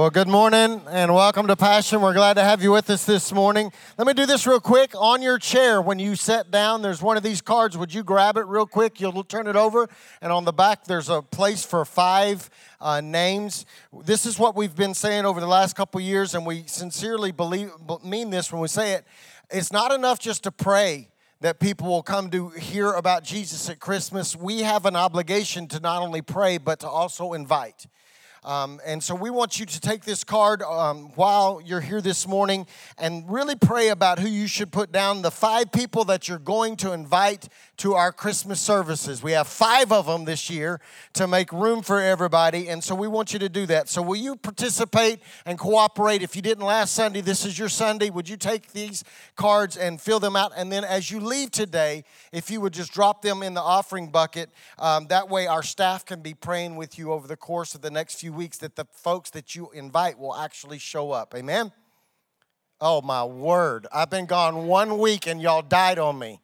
Well, good morning and welcome to Passion. We're glad to have you with us this morning. Let me do this real quick. On your chair, when you sit down, there's one of these cards. Would you grab it real quick? You'll turn it over, and on the back, there's a place for five uh, names. This is what we've been saying over the last couple years, and we sincerely believe mean this when we say it. It's not enough just to pray that people will come to hear about Jesus at Christmas. We have an obligation to not only pray, but to also invite. Um, and so we want you to take this card um, while you're here this morning and really pray about who you should put down, the five people that you're going to invite to our Christmas services. We have five of them this year to make room for everybody, and so we want you to do that. So, will you participate and cooperate? If you didn't last Sunday, this is your Sunday. Would you take these cards and fill them out? And then, as you leave today, if you would just drop them in the offering bucket, um, that way our staff can be praying with you over the course of the next few weeks that the folks that you invite will actually show up. Amen? Oh, my word. I've been gone one week and y'all died on me.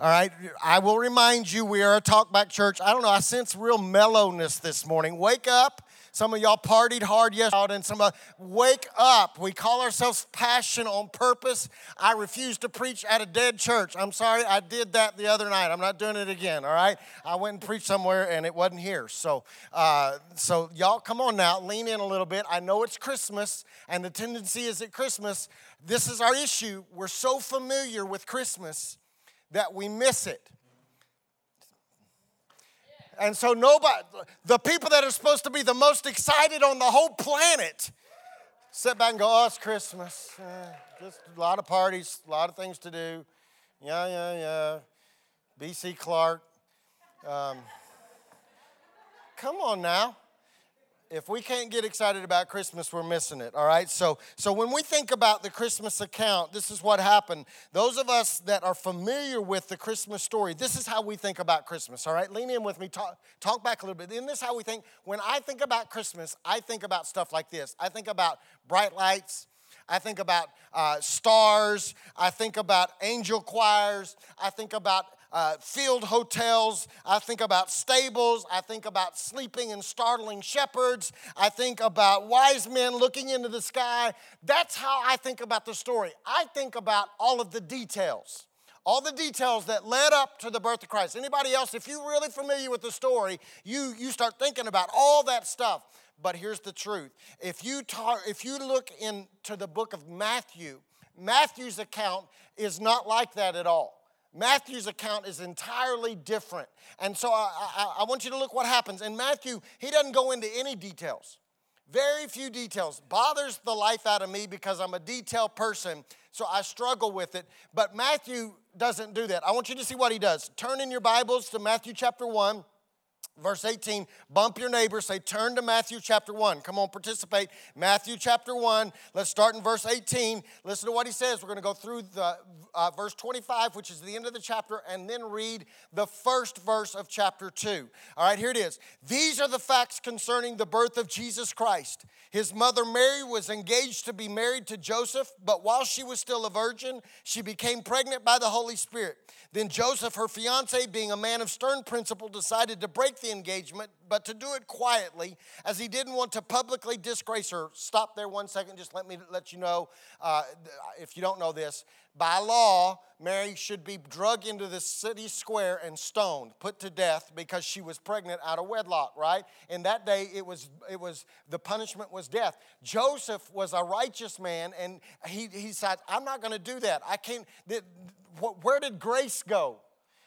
All right, I will remind you we are a talkback church. I don't know, I sense real mellowness this morning. Wake up. Some of y'all partied hard yesterday, and some of wake up. We call ourselves passion on purpose. I refuse to preach at a dead church. I'm sorry, I did that the other night. I'm not doing it again. All right, I went and preached somewhere, and it wasn't here. So, uh, so y'all, come on now, lean in a little bit. I know it's Christmas, and the tendency is at Christmas. This is our issue. We're so familiar with Christmas that we miss it. And so nobody, the people that are supposed to be the most excited on the whole planet, sit back and go, oh, it's Christmas. Eh, just a lot of parties, a lot of things to do. Yeah, yeah, yeah. B.C. Clark. Um, come on now if we can't get excited about Christmas, we're missing it, all right? So, so when we think about the Christmas account, this is what happened. Those of us that are familiar with the Christmas story, this is how we think about Christmas, all right? Lean in with me, talk, talk back a little bit. In this, how we think. When I think about Christmas, I think about stuff like this. I think about bright lights. I think about uh, stars. I think about angel choirs. I think about uh, field hotels. I think about stables. I think about sleeping and startling shepherds. I think about wise men looking into the sky. That's how I think about the story. I think about all of the details. All the details that led up to the birth of Christ. Anybody else, if you're really familiar with the story, you, you start thinking about all that stuff. But here's the truth. If you, tar- if you look into the book of Matthew, Matthew's account is not like that at all. Matthew's account is entirely different. And so I, I, I, want you to look what happens. In Matthew, he doesn't go into any details. Very few details. Bothers the life out of me because I'm a detail person, so I struggle with it. But Matthew doesn't do that. I want you to see what he does. Turn in your Bibles to Matthew chapter 1. Verse 18, bump your neighbor, say, turn to Matthew chapter 1. Come on, participate. Matthew chapter 1. Let's start in verse 18. Listen to what he says. We're going to go through the uh, verse 25, which is the end of the chapter, and then read the first verse of chapter 2. All right, here it is. These are the facts concerning the birth of Jesus Christ. His mother Mary was engaged to be married to Joseph, but while she was still a virgin, she became pregnant by the Holy Spirit. Then Joseph, her fiance, being a man of stern principle, decided to break the engagement, but to do it quietly, as he didn't want to publicly disgrace her. Stop there one second. Just let me let you know, uh, if you don't know this, by law, Mary should be drug into the city square and stoned, put to death because she was pregnant out of wedlock, right? In that day, it was, it was the punishment was death. Joseph was a righteous man, and he, he said, I'm not going to do that. I can't, where did grace go?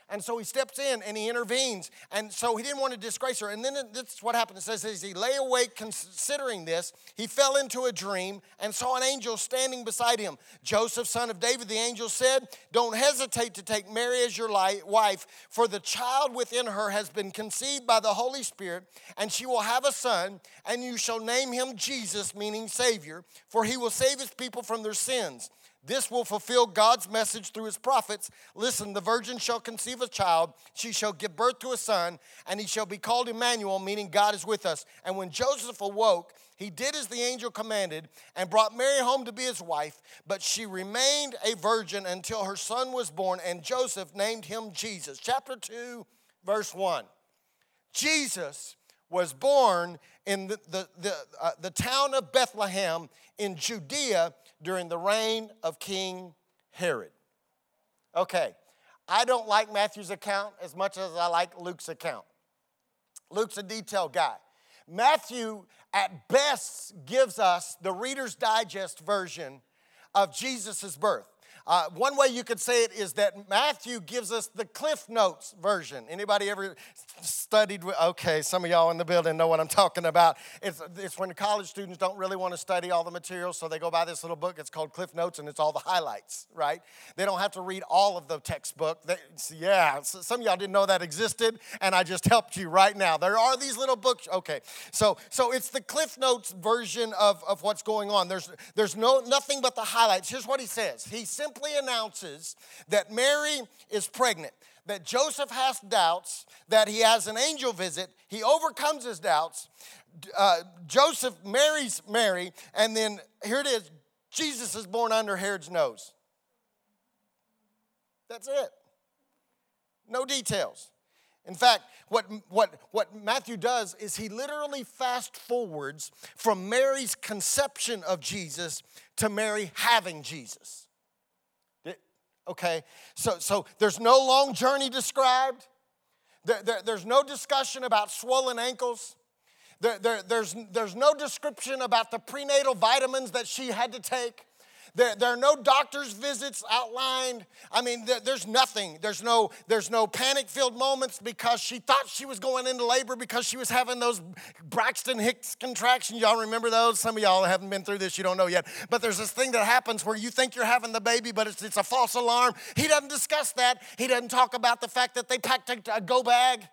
And so he steps in and he intervenes. And so he didn't want to disgrace her. And then this is what happened. It says, as he lay awake considering this, he fell into a dream and saw an angel standing beside him. Joseph, son of David, the angel said, Don't hesitate to take Mary as your wife, for the child within her has been conceived by the Holy Spirit, and she will have a son, and you shall name him Jesus, meaning Savior, for he will save his people from their sins. This will fulfill God's message through his prophets. Listen, the virgin shall conceive a child, she shall give birth to a son, and he shall be called Emmanuel, meaning God is with us. And when Joseph awoke, he did as the angel commanded and brought Mary home to be his wife, but she remained a virgin until her son was born, and Joseph named him Jesus. Chapter 2, verse 1. Jesus was born in the, the, the, uh, the town of Bethlehem in Judea during the reign of King Herod. Okay, I don't like Matthew's account as much as I like Luke's account. Luke's a detailed guy. Matthew, at best, gives us the Reader's Digest version of Jesus' birth. Uh, one way you could say it is that Matthew gives us the Cliff Notes version. Anybody ever studied? With, okay, some of y'all in the building know what I'm talking about. It's, it's when college students don't really want to study all the material, so they go buy this little book. It's called Cliff Notes, and it's all the highlights, right? They don't have to read all of the textbook. They, yeah, some of y'all didn't know that existed, and I just helped you right now. There are these little books. Okay, so so it's the Cliff Notes version of, of what's going on. There's there's no nothing but the highlights. Here's what he says. He simply announces that Mary is pregnant, that Joseph has doubts, that he has an angel visit. He overcomes his doubts. Uh, Joseph marries Mary, and then here it is Jesus is born under Herod's nose. That's it. No details. In fact, what, what, what Matthew does is he literally fast forwards from Mary's conception of Jesus to Mary having Jesus. Okay, so, so there's no long journey described. There, there, there's no discussion about swollen ankles. There, there, there's, there's no description about the prenatal vitamins that she had to take. There, there are no doctor's visits outlined. I mean, there, there's nothing. There's no, there's no panic-filled moments because she thought she was going into labor because she was having those Braxton Hicks contractions. Y'all remember those? Some of y'all haven't been through this, you don't know yet. But there's this thing that happens where you think you're having the baby, but it's, it's a false alarm. He doesn't discuss that. He doesn't talk about the fact that they packed a, a go bag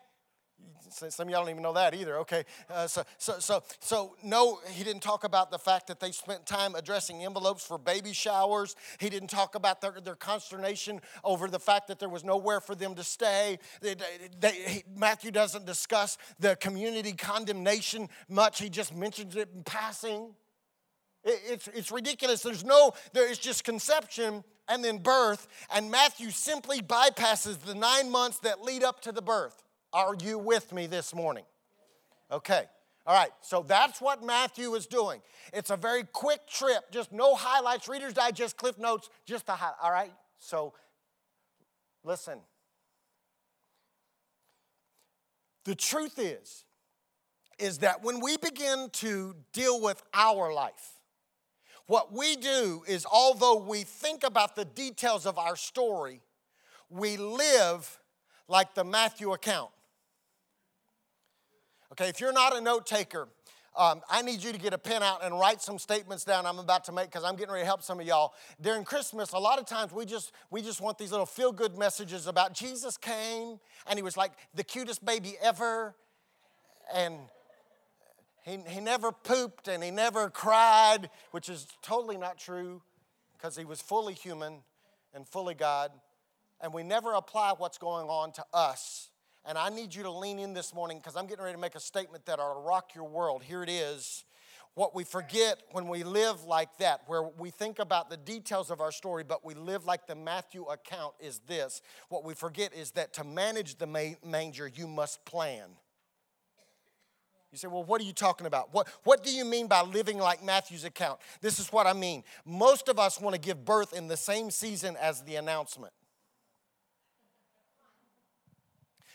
some of y'all don't even know that either. Okay, uh, so so so so no, he didn't talk about the fact that they spent time addressing envelopes for baby showers. He didn't talk about their, their consternation over the fact that there was nowhere for them to stay. They, they, he, Matthew doesn't discuss the community condemnation much. He just mentions it in passing. It, it's it's ridiculous. There's no there is just conception and then birth, and Matthew simply bypasses the nine months that lead up to the birth. Are you with me this morning? Okay. All right, so that's what Matthew is doing. It's a very quick trip, just no highlights, Reader's Digest, Cliff Notes, just the highlight. All right, so listen. The truth is, is that when we begin to deal with our life, what we do is, although we think about the details of our story, we live like the Matthew account. Okay, if you're not a note taker, um, I need you to get a pen out and write some statements down I'm about to make because I'm getting ready to help some of y'all. During Christmas, a lot of times we just we just want these little feel good messages about Jesus came and he was like the cutest baby ever, and he, he never pooped and he never cried, which is totally not true because he was fully human and fully God. And we never apply what's going on to us and I need you to lean in this morning because I'm getting ready to make a statement that will rock your world. Here it is. What we forget when we live like that, where we think about the details of our story, but we live like the Matthew account, is this. What we forget is that to manage the manger, you must plan. You say, well, what are you talking about? What, what do you mean by living like Matthew's account? This is what I mean. Most of us want to give birth in the same season as the announcement.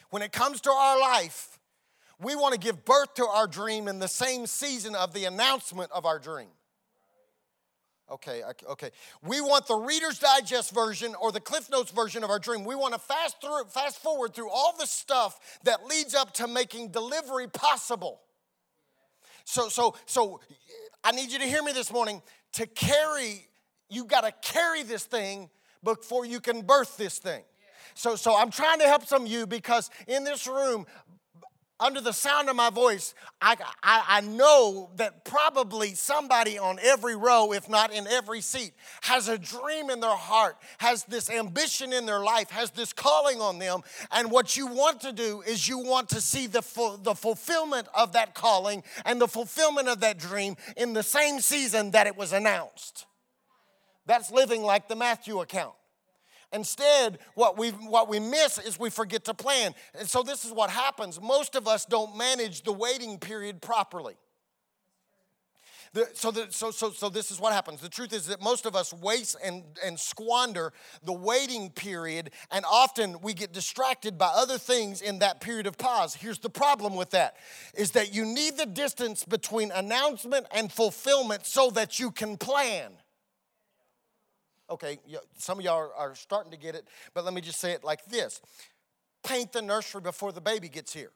When it comes to our life, we want to give birth to our dream in the same season of the announcement of our dream. Okay, okay. We want the Reader's Digest version or the Cliff Notes version of our dream. We want to fast through, fast forward through all the stuff that leads up to making delivery possible. So, so, so, I need you to hear me this morning. To carry, you got to carry this thing before you can birth this thing. So, so I'm trying to help some of you because in this room, under the sound of my voice, I, I, I, know that probably somebody on every row, if not in every seat, has a dream in their heart, has this ambition in their life, has this calling on them. And what you want to do is you want to see the, the fulfillment of that calling and the fulfillment of that dream in the same season that it was announced. That's living like the Matthew account. Instead, what we, what we miss is we forget to plan. And so, this is what happens. Most of us don't manage the waiting period properly. The, so, the, so, so, so this is what happens. The truth is that most of us waste and, and squander the waiting period, and often we get distracted by other things in that period of pause. Here's the problem with that is that you need the distance between announcement and fulfillment so that you can plan. Okay, some of y'all are starting to get it, but let me just say it like this paint the nursery before the baby gets here.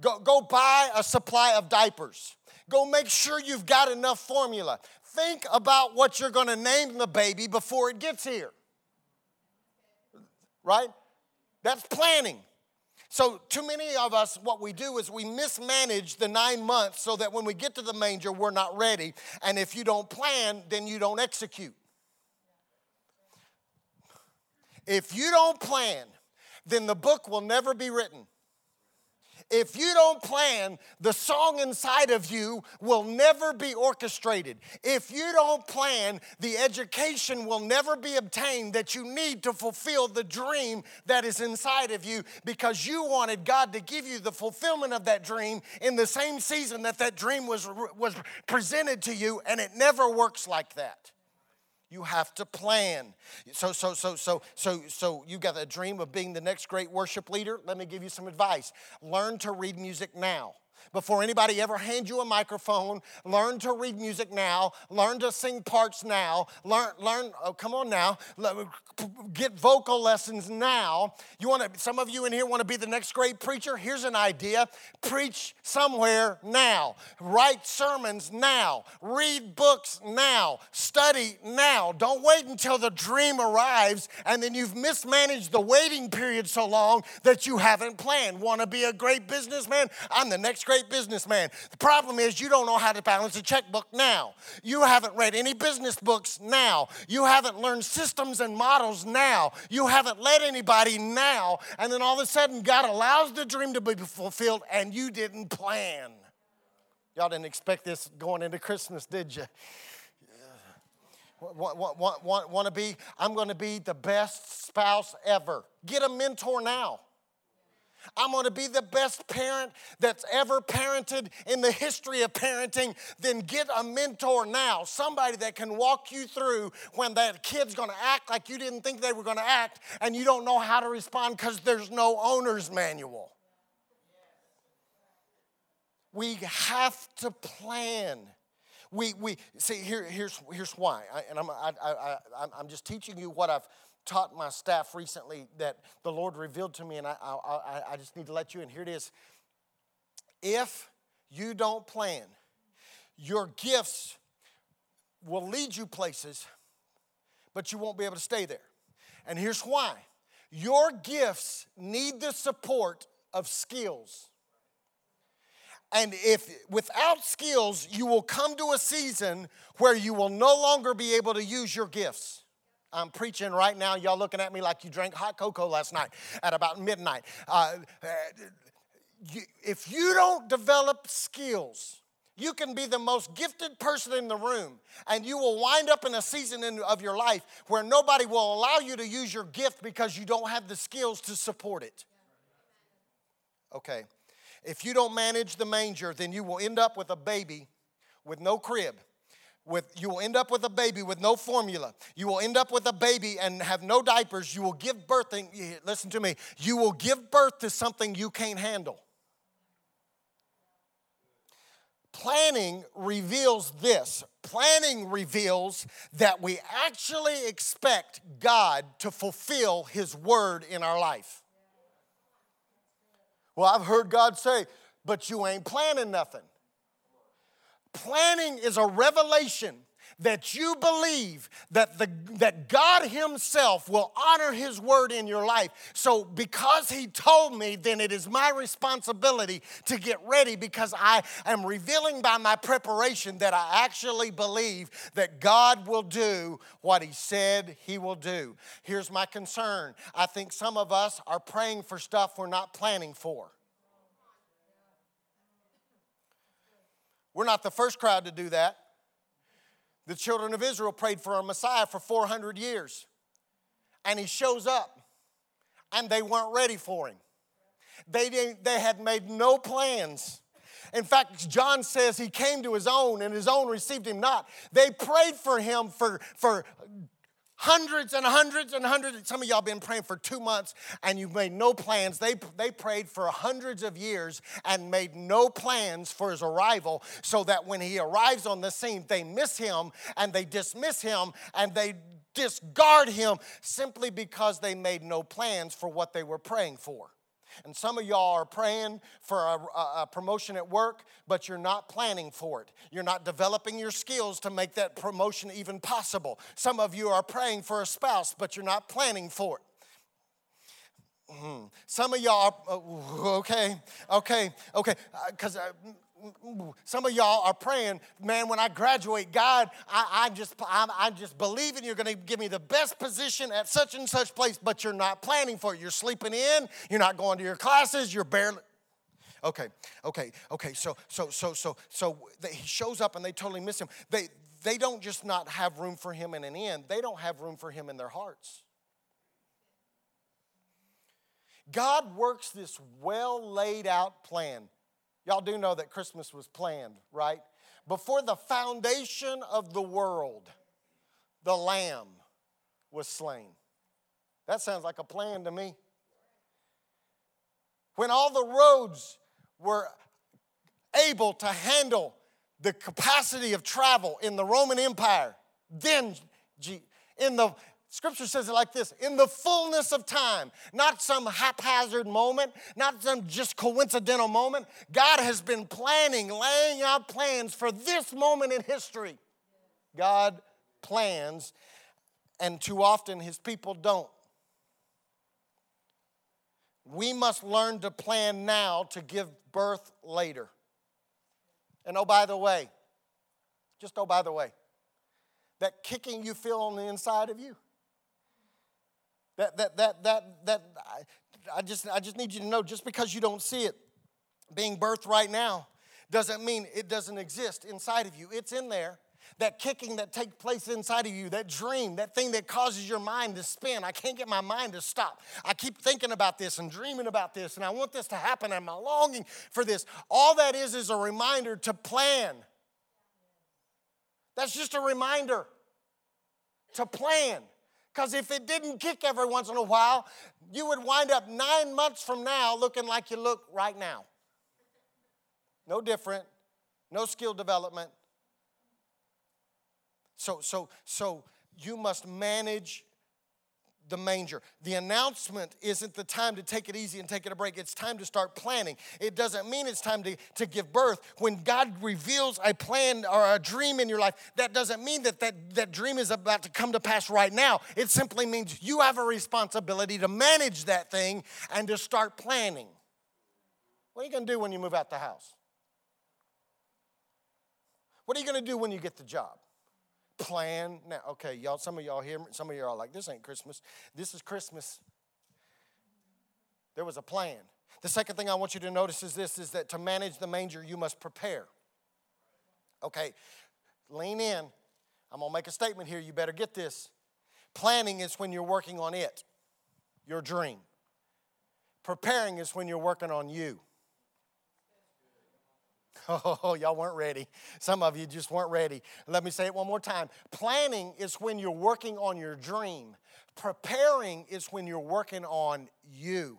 Go, go buy a supply of diapers. Go make sure you've got enough formula. Think about what you're going to name the baby before it gets here. Right? That's planning. So, too many of us, what we do is we mismanage the nine months so that when we get to the manger, we're not ready. And if you don't plan, then you don't execute. If you don't plan, then the book will never be written. If you don't plan, the song inside of you will never be orchestrated. If you don't plan, the education will never be obtained that you need to fulfill the dream that is inside of you because you wanted God to give you the fulfillment of that dream in the same season that that dream was, was presented to you, and it never works like that. You have to plan. So, so, so, so, so, so you got a dream of being the next great worship leader? Let me give you some advice. Learn to read music now before anybody ever hands you a microphone. Learn to read music now. Learn to sing parts now. Learn, learn, oh, come on now. Get vocal lessons now. You want to, some of you in here want to be the next great preacher? Here's an idea preach somewhere now. Write sermons now. Read books now. Study now. Don't wait until the dream arrives and then you've mismanaged the waiting period so long that you haven't planned. Want to be a great businessman? I'm the next great businessman. The problem is you don't know how to balance a checkbook now. You haven't read any business books now. You haven't learned systems and models now. You haven't led anybody now. And then all of a sudden, God allows the dream to be fulfilled and you didn't plan. Y'all didn't expect this going into Christmas, did you? Want, want, want, want to be, I'm going to be the best spouse ever. Get a mentor now. I'm going to be the best parent that's ever parented in the history of parenting, then get a mentor now. Somebody that can walk you through when that kid's going to act like you didn't think they were going to act and you don't know how to respond because there's no owner's manual. We have to plan. We, we see here, here's, here's why, I, and I'm, I, I, I, I'm just teaching you what I've taught my staff recently that the Lord revealed to me, and I, I, I just need to let you in. Here it is. If you don't plan, your gifts will lead you places, but you won't be able to stay there. And here's why your gifts need the support of skills. And if without skills, you will come to a season where you will no longer be able to use your gifts. I'm preaching right now. Y'all looking at me like you drank hot cocoa last night at about midnight. Uh, if you don't develop skills, you can be the most gifted person in the room, and you will wind up in a season in, of your life where nobody will allow you to use your gift because you don't have the skills to support it. Okay. If you don't manage the manger, then you will end up with a baby with no crib with you will end up with a baby with no formula you will end up with a baby and have no diapers you will give birth and listen to me you will give birth to something you can't handle planning reveals this planning reveals that we actually expect God to fulfill His word in our life. Well, I've heard God say, but you ain't planning nothing. Planning is a revelation that you believe that, the, that God Himself will honor His word in your life. So, because He told me, then it is my responsibility to get ready because I am revealing by my preparation that I actually believe that God will do what He said He will do. Here's my concern I think some of us are praying for stuff we're not planning for. We're not the first crowd to do that. The children of Israel prayed for a Messiah for 400 years. And he shows up, and they weren't ready for him. They, didn't, they had made no plans. In fact, John says he came to his own, and his own received him not. They prayed for him for, for hundreds and hundreds and hundreds. Some of y'all been praying for two months and you've made no plans. They, they prayed for hundreds of years and made no plans for his arrival so that when he arrives on the scene, they miss him and they dismiss him and they discard him simply because they made no plans for what they were praying for. And some of y'all are praying for a, a, promotion at work, but you're not planning for it. You're not developing your skills to make that promotion even possible. Some of you are praying for a spouse, but you're not planning for it. Mm-hmm. Some of y'all, are, uh, okay, okay, okay, because uh, some of y'all are praying, man, when I graduate, God, I, I just, I, I just believe in you're going to give me the best position at such and such place, but you're not planning for it. You're sleeping in, you're not going to your classes, you're barely. Okay, okay, okay. So, so, so, so, so he shows up and they totally miss him. They, they don't just not have room for him in an inn, they don't have room for him in their hearts. God works this well laid out plan Y'all do know that Christmas was planned, right? Before the foundation of the world, the Lamb was slain. That sounds like a plan to me. When all the roads were able to handle the capacity of travel in the Roman Empire, then in the Scripture says it like this in the fullness of time, not some haphazard moment, not some just coincidental moment. God has been planning, laying out plans for this moment in history. God plans, and too often his people don't. We must learn to plan now to give birth later. And oh, by the way, just oh, by the way, that kicking you feel on the inside of you that, that, that, that, that I, just, I just need you to know just because you don't see it being birthed right now doesn't mean it doesn't exist inside of you. It's in there. That kicking that takes place inside of you, that dream, that thing that causes your mind to spin. I can't get my mind to stop. I keep thinking about this and dreaming about this, and I want this to happen, I'm longing for this. All that is is a reminder to plan. That's just a reminder to plan. Because if it didn't kick every once in a while, you would wind up nine months from now looking like you look right now. No different, no skill development. So, so, so you must manage the manger. The announcement isn't the time to take it easy and take it a break. It's time to start planning. It doesn't mean it's time to, to give birth. When God reveals a plan or a dream in your life, that doesn't mean that, that that dream is about to come to pass right now. It simply means you have a responsibility to manage that thing and to start planning. What are you going to do when you move out the house? What are you going to do when you get the job? Plan. Now, okay, y'all, some of y'all here, some of y'all are like, this ain't Christmas. This is Christmas. There was a plan. The second thing I want you to notice is this is that to manage the manger, you must prepare. Okay, lean in. I'm gonna make a statement here. You better get this. Planning is when you're working on it, your dream. Preparing is when you're working on you. Oh, y'all weren't ready. Some of you just weren't ready. Let me say it one more time. Planning is when you're working on your dream, preparing is when you're working on you.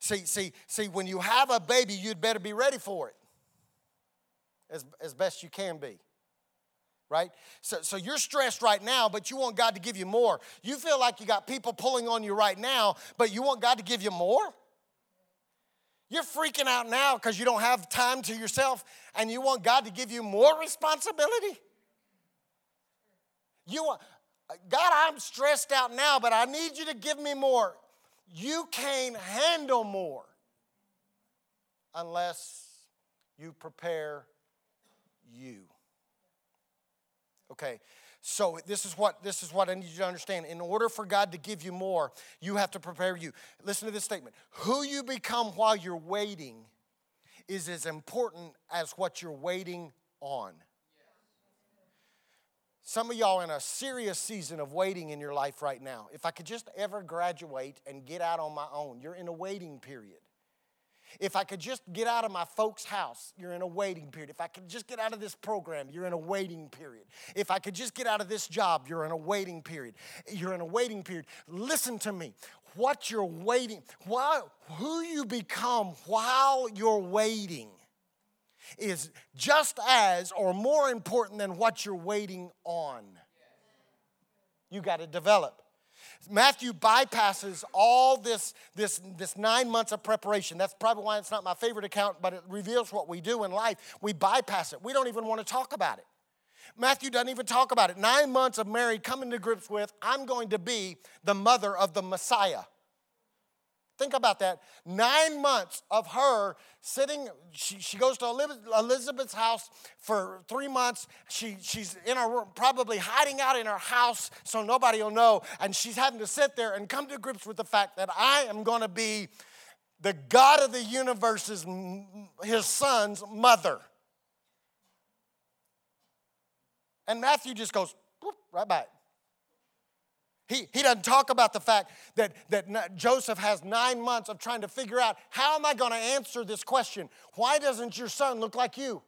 See, see, see, when you have a baby, you'd better be ready for it. as, as best you can be. Right? So, so you're stressed right now, but you want God to give you more. You feel like you got people pulling on you right now, but you want God to give you more? You're freaking out now because you don't have time to yourself and you want God to give you more responsibility? You want, God, I'm stressed out now, but I need you to give me more. You can't handle more unless you prepare you. Okay. So this is what this is what I need you to understand. In order for God to give you more, you have to prepare you. Listen to this statement. Who you become while you're waiting is as important as what you're waiting on. Some of y'all in a serious season of waiting in your life right now. If I could just ever graduate and get out on my own, you're in a waiting period. If I could just get out of my folks' house, you're in a waiting period. If I could just get out of this program, you're in a waiting period. If I could just get out of this job, you're in a waiting period. You're in a waiting period. Listen to me. What you're waiting, why, who you become while you're waiting is just as or more important than what you're waiting on. You got to develop. Matthew bypasses all this, this, this nine months of preparation. That's probably why it's not my favorite account, but it reveals what we do in life. We bypass it. We don't even want to talk about it. Matthew doesn't even talk about it. Nine months of Mary coming to grips with, I'm going to be the mother of the Messiah. Think about that. Nine months of her sitting, she, she goes to Elizabeth's house for three months. She, she's in her room, probably hiding out in her house so nobody will know. And she's having to sit there and come to grips with the fact that I am going to be the God of the universe's, his son's mother. And Matthew just goes, right by it. He, he doesn't talk about the fact that, that Joseph has nine months of trying to figure out how am I going to answer this question? Why doesn't your son look like you?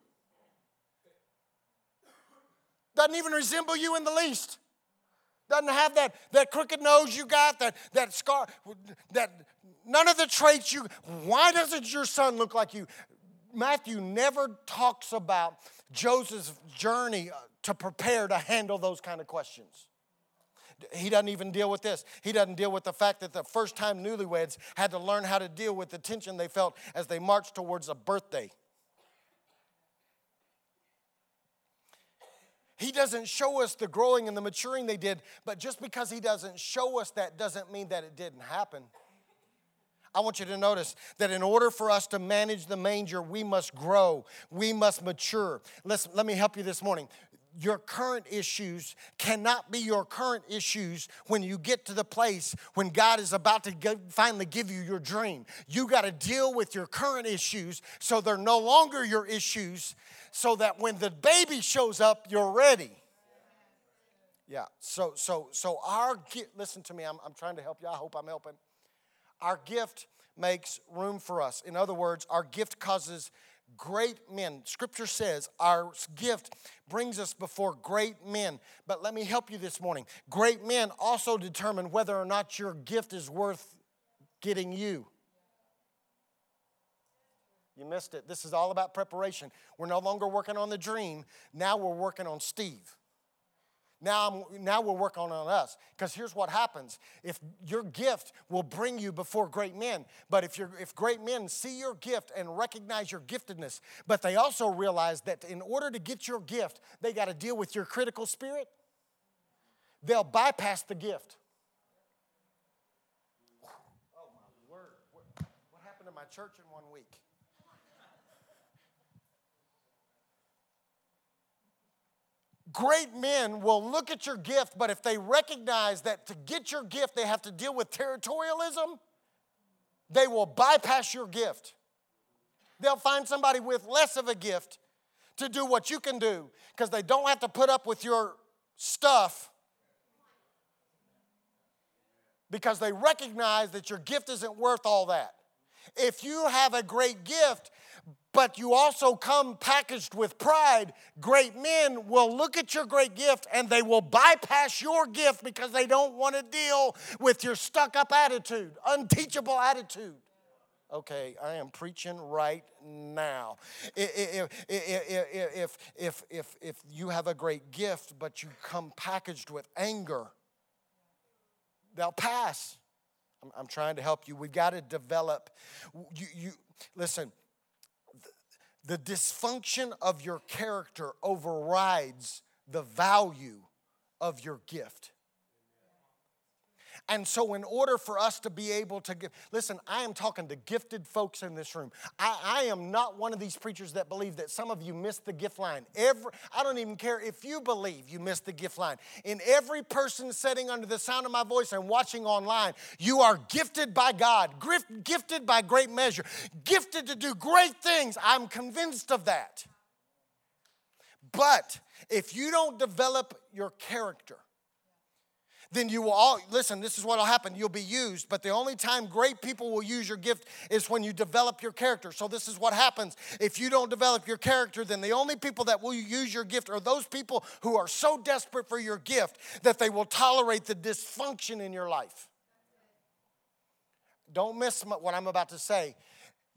Doesn't even resemble you in the least. Doesn't have that, that crooked nose you got, that, that scar, that none of the traits you. Why doesn't your son look like you? Matthew never talks about Joseph's journey uh, to prepare to handle those kind of questions. He doesn't even deal with this. He doesn't deal with the fact that the first time newlyweds had to learn how to deal with the tension they felt as they marched towards a birthday. He doesn't show us the growing and the maturing they did, but just because he doesn't show us that doesn't mean that it didn't happen. I want you to notice that in order for us to manage the manger, we must grow, we must mature. Let's, let me help you this morning your current issues cannot be your current issues when you get to the place when God is about to finally give you your dream. You got to deal with your current issues so they're no longer your issues, so that when the baby shows up, you're ready. Yeah. So so so our gift. listen to me. I'm I'm trying to help you. I hope I'm helping. Our gift makes room for us. In other words, our gift causes great men. Scripture says our gift brings us before great men. But let me help you this morning. Great men also determine whether or not your gift is worth getting you. You missed it. This is all about preparation. We're no longer working on the dream, now we're working on Steve. Now, I'm, now we're working on us. Because here's what happens. If your gift will bring you before great men, but if, you if great men see your gift and recognize your giftedness, but they also realize that in order to get your gift, they got to deal with your critical spirit, they'll bypass the gift. Oh, my word. What happened to my church in one week? Great men will look at your gift, but if they recognize that to get your gift they have to deal with territorialism, they will bypass your gift. They'll find somebody with less of a gift to do what you can do because they don't have to put up with your stuff because they recognize that your gift isn't worth all that. If you have a great gift, but you also come packaged with pride, great men will look at your great gift and they will bypass your gift because they don't want to deal with your stuck up attitude, unteachable attitude. Okay, I am preaching right now. If, if, if, if, if, you have a great gift, but you come packaged with anger, they'll pass. I'm, I'm trying to help you. We've got to develop. You, you, listen, the, dysfunction of your character overrides the value of your gift. And so, in order for us to be able to give, listen, I am talking to gifted folks in this room. I, I, am not one of these preachers that believe that some of you missed the gift line. Every, I don't even care if you believe you missed the gift line. In every person sitting under the sound of my voice and watching online, you are gifted by God, gifted by great measure, gifted to do great things. I'm convinced of that. But if you don't develop your character, then you will all listen this is what will happen. You'll be used but the only time great people will use your gift is when you develop your character. So this is what happens. If you don't develop your character then the only people that will use your gift are those people who are so desperate for your gift that they will tolerate the dysfunction in your life. Don't miss what i'm about to say.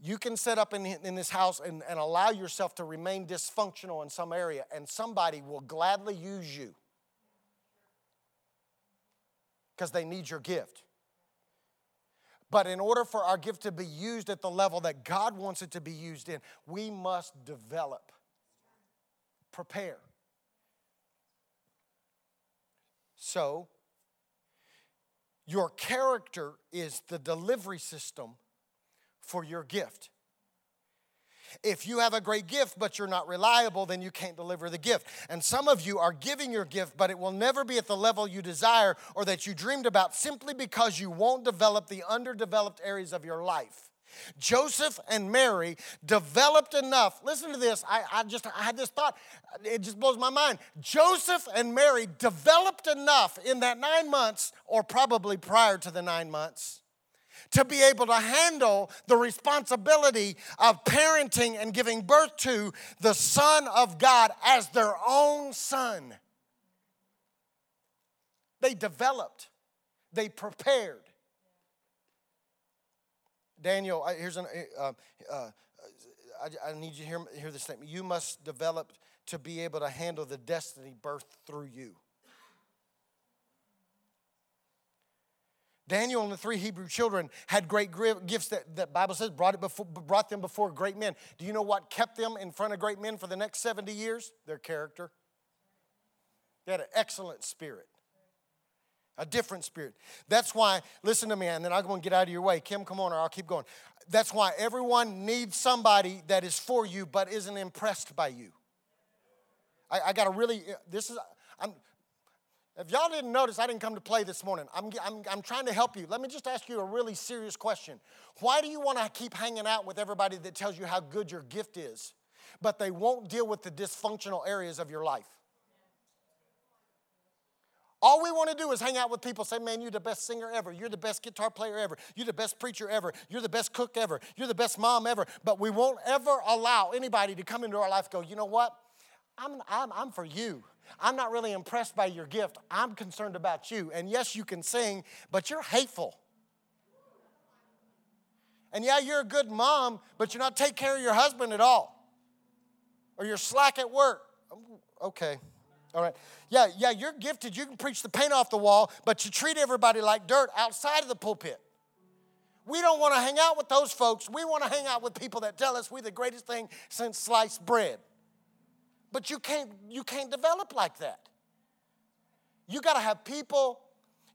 You can set up in, in this house and, and allow yourself to remain dysfunctional in some area and somebody will gladly use you because they need your gift. But in order for our gift to be used at the level that God wants it to be used in, we must develop, prepare. So, your character is the delivery system for your gift. If you have a great gift, but you're not reliable, then you can't deliver the gift. And some of you are giving your gift, but it will never be at the level you desire or that you dreamed about simply because you won't develop the underdeveloped areas of your life. Joseph and Mary developed enough. Listen to this. I, I just I had this thought. It just blows my mind. Joseph and Mary developed enough in that nine months, or probably prior to the nine months, to be able to handle the responsibility of parenting and giving birth to the Son of God as their own son. They developed, they prepared. Daniel, here's an, uh, uh, I, I, need you to hear, hear this statement. You must develop to be able to handle the destiny birthed through you. Daniel and the three Hebrew children had great gifts that the Bible says brought, it before, brought them before great men. Do you know what kept them in front of great men for the next 70 years? Their character. They had an excellent spirit, a different spirit. That's why, listen to me, and then I'm going to get out of your way. Kim, come on, or I'll keep going. That's why everyone needs somebody that is for you but isn't impressed by you. I, I got to really, this is, I'm, if y'all didn't notice, I didn't come to play this morning. I'm, I'm, I'm trying to help you. Let me just ask you a really serious question. Why do you want to keep hanging out with everybody that tells you how good your gift is, but they won't deal with the dysfunctional areas of your life? All we want to do is hang out with people, say, man, you're the best singer ever. You're the best guitar player ever. You're the best preacher ever. You're the best cook ever. You're the best mom ever. But we won't ever allow anybody to come into our life go, you know what? I'm, I'm, I'm for you. I'm not really impressed by your gift. I'm concerned about you. And yes, you can sing, but you're hateful. And yeah, you're a good mom, but you're not taking care of your husband at all. Or you're slack at work. Okay. All right. Yeah, yeah, you're gifted. You can preach the paint off the wall, but you treat everybody like dirt outside of the pulpit. We don't want to hang out with those folks. We want to hang out with people that tell us we're the greatest thing since sliced bread. But you can't, you can't develop like that. You got to have people,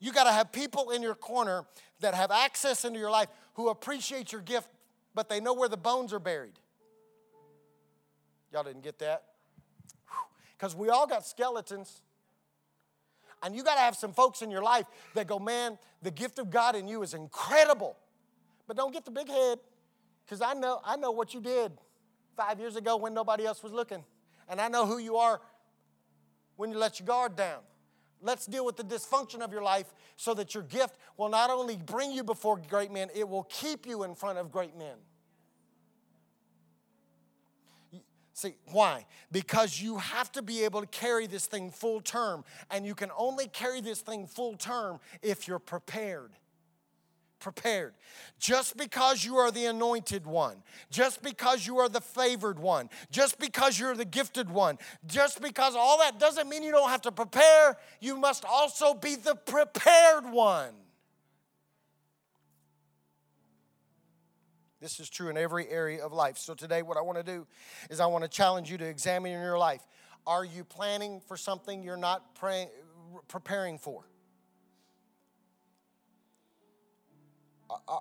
you got to have people in your corner that have access into your life who appreciate your gift, but they know where the bones are buried. Y'all didn't get that? Because we all got skeletons. And you got to have some folks in your life that go, man, the gift of God in you is incredible. But don't get the big head, because I know, I know what you did five years ago when nobody else was looking and I know who you are when you let your guard down. Let's deal with the dysfunction of your life so that your gift will not only bring you before great men, it will keep you in front of great men. See, why? Because you have to be able to carry this thing full term, and you can only carry this thing full term if you're prepared prepared. Just because you are the anointed one, just because you are the favored one, just because you're the gifted one, just because all that doesn't mean you don't have to prepare, you must also be the prepared one. This is true in every area of life. So today, what I want to do is I want to challenge you to examine in your life. Are you planning for something you're not praying, preparing for?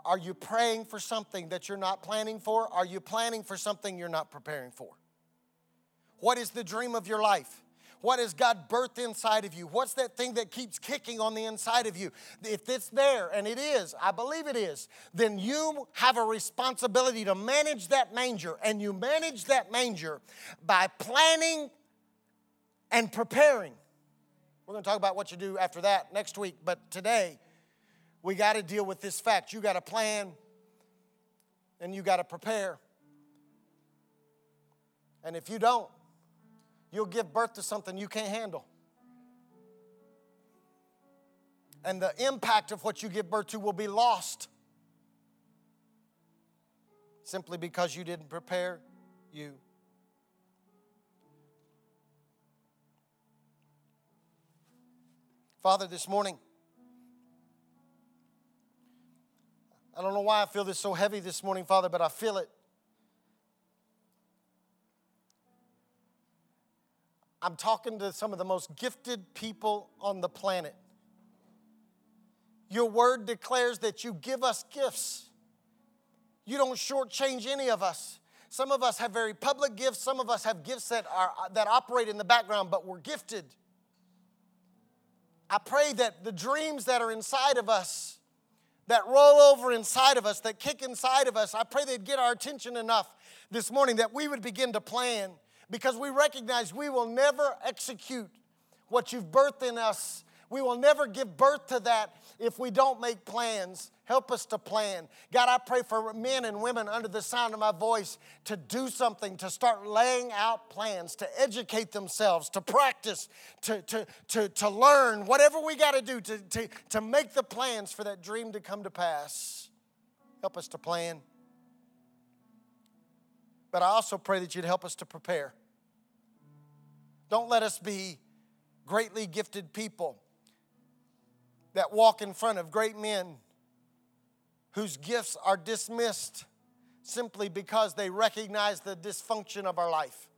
Are you praying for something that you're not planning for? Are you planning for something you're not preparing for? What is the dream of your life? What has God birthed inside of you? What's that thing that keeps kicking on the inside of you? If it's there, and it is, I believe it is, then you have a responsibility to manage that manger. And you manage that manger by planning and preparing. We're going to talk about what you do after that next week, but today we got to deal with this fact. You got to plan and you got to prepare. And if you don't, you'll give birth to something you can't handle. And the impact of what you give birth to will be lost simply because you didn't prepare you. Father, this morning, I don't know why I feel this so heavy this morning, Father, but I feel it. I'm talking to some of the most gifted people on the planet. Your word declares that you give us gifts. You don't shortchange any of us. Some of us have very public gifts, some of us have gifts that, are, that operate in the background, but we're gifted. I pray that the dreams that are inside of us, that roll over inside of us, that kick inside of us, I pray they'd get our attention enough this morning that we would begin to plan because we recognize we will never execute what you've birthed in us. We will never give birth to that if we don't make plans. Help us to plan. God, I pray for men and women under the sound of my voice to do something, to start laying out plans, to educate themselves, to practice, to, to, to, to learn, whatever we got to do to, to, to make the plans for that dream to come to pass. Help us to plan. But I also pray that you'd help us to prepare. Don't let us be greatly gifted people that walk in front of great men whose gifts are dismissed simply because they recognize the dysfunction of our life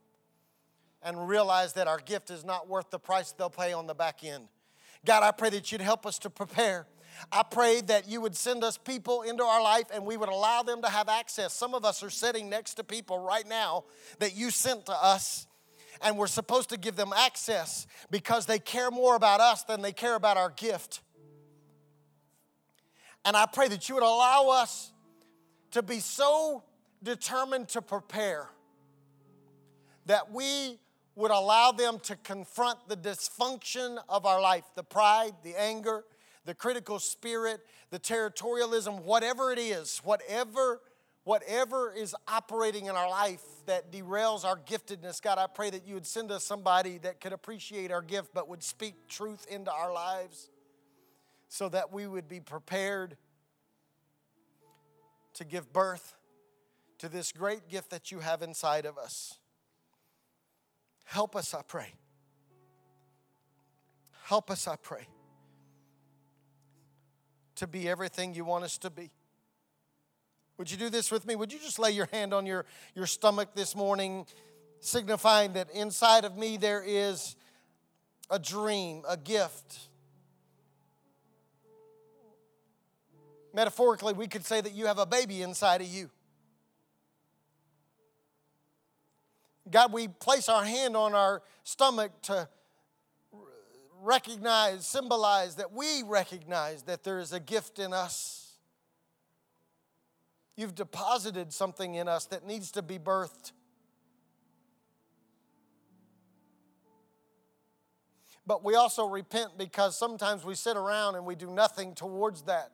and realize that our gift is not worth the price they'll pay on the back end. God, I pray that you'd help us to prepare. I pray that you would send us people into our life and we would allow them to have access. Some of us are sitting next to people right now that you sent to us and we're supposed to give them access because they care more about us than they care about our gift. And I pray that you would allow us to be so determined to prepare that we would allow them to confront the dysfunction of our life the pride, the anger, the critical spirit, the territorialism, whatever it is, whatever whatever is operating in our life that derails our giftedness, God, I pray that you would send us somebody that could appreciate our gift but would speak truth into our lives so that we would be prepared to give birth to this great gift that you have inside of us. Help us, I pray. Help us, I pray, to be everything you want us to be. Would you do this with me? Would you just lay your hand on your, your stomach this morning, signifying that inside of me there is a dream, a gift. Metaphorically, we could say that you have a baby inside of you. God, we place our hand on our stomach to recognize, symbolize that we recognize that there is a gift in us. You've deposited something in us that needs to be birthed. But we also repent because sometimes we sit around and we do nothing towards that.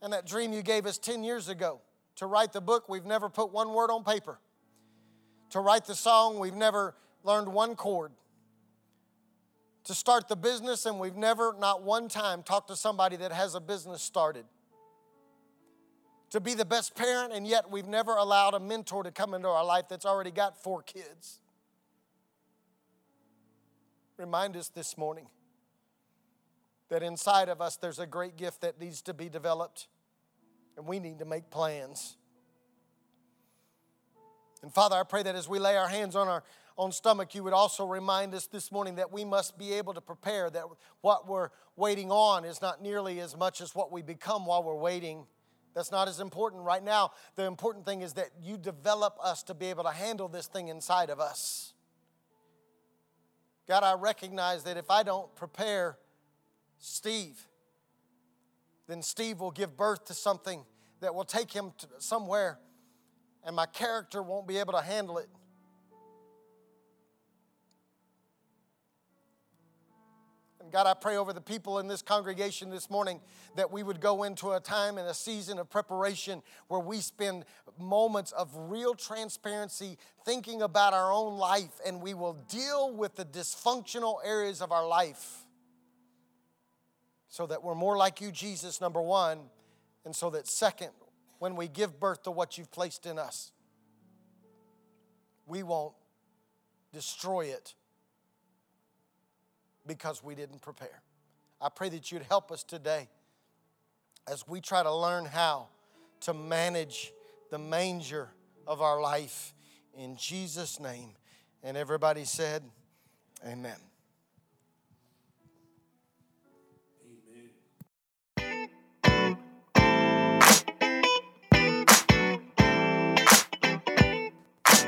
And that dream you gave us 10 years ago to write the book, we've never put one word on paper. To write the song, we've never learned one chord. to start the business, and we've never, not one time, talked to somebody that has a business started. To be the best parent, and yet we've never allowed a mentor to come into our life that's already got four kids. Remind us this morning that inside of us there's a great gift that needs to be developed, and we need to make plans. And Father, I pray that as we lay our hands on our own stomach, you would also remind us this morning that we must be able to prepare, that what we're waiting on is not nearly as much as what we become while we're waiting. That's not as important right now. The important thing is that you develop us to be able to handle this thing inside of us. God, I recognize that if I don't prepare Steve, then Steve will give birth to something that will take him somewhere and my character won't be able to handle it. And God, I pray over the people in this congregation this morning that we would go into a time and a season of preparation where we spend moments of real transparency thinking about our own life and we will deal with the dysfunctional areas of our life so that we're more like you, Jesus, number one, and so that second, when we give birth to what you've placed in us, we won't destroy it because we didn't prepare. I pray that you'd help us today as we try to learn how to manage the manger of our life in Jesus' name. And everybody said, Amen.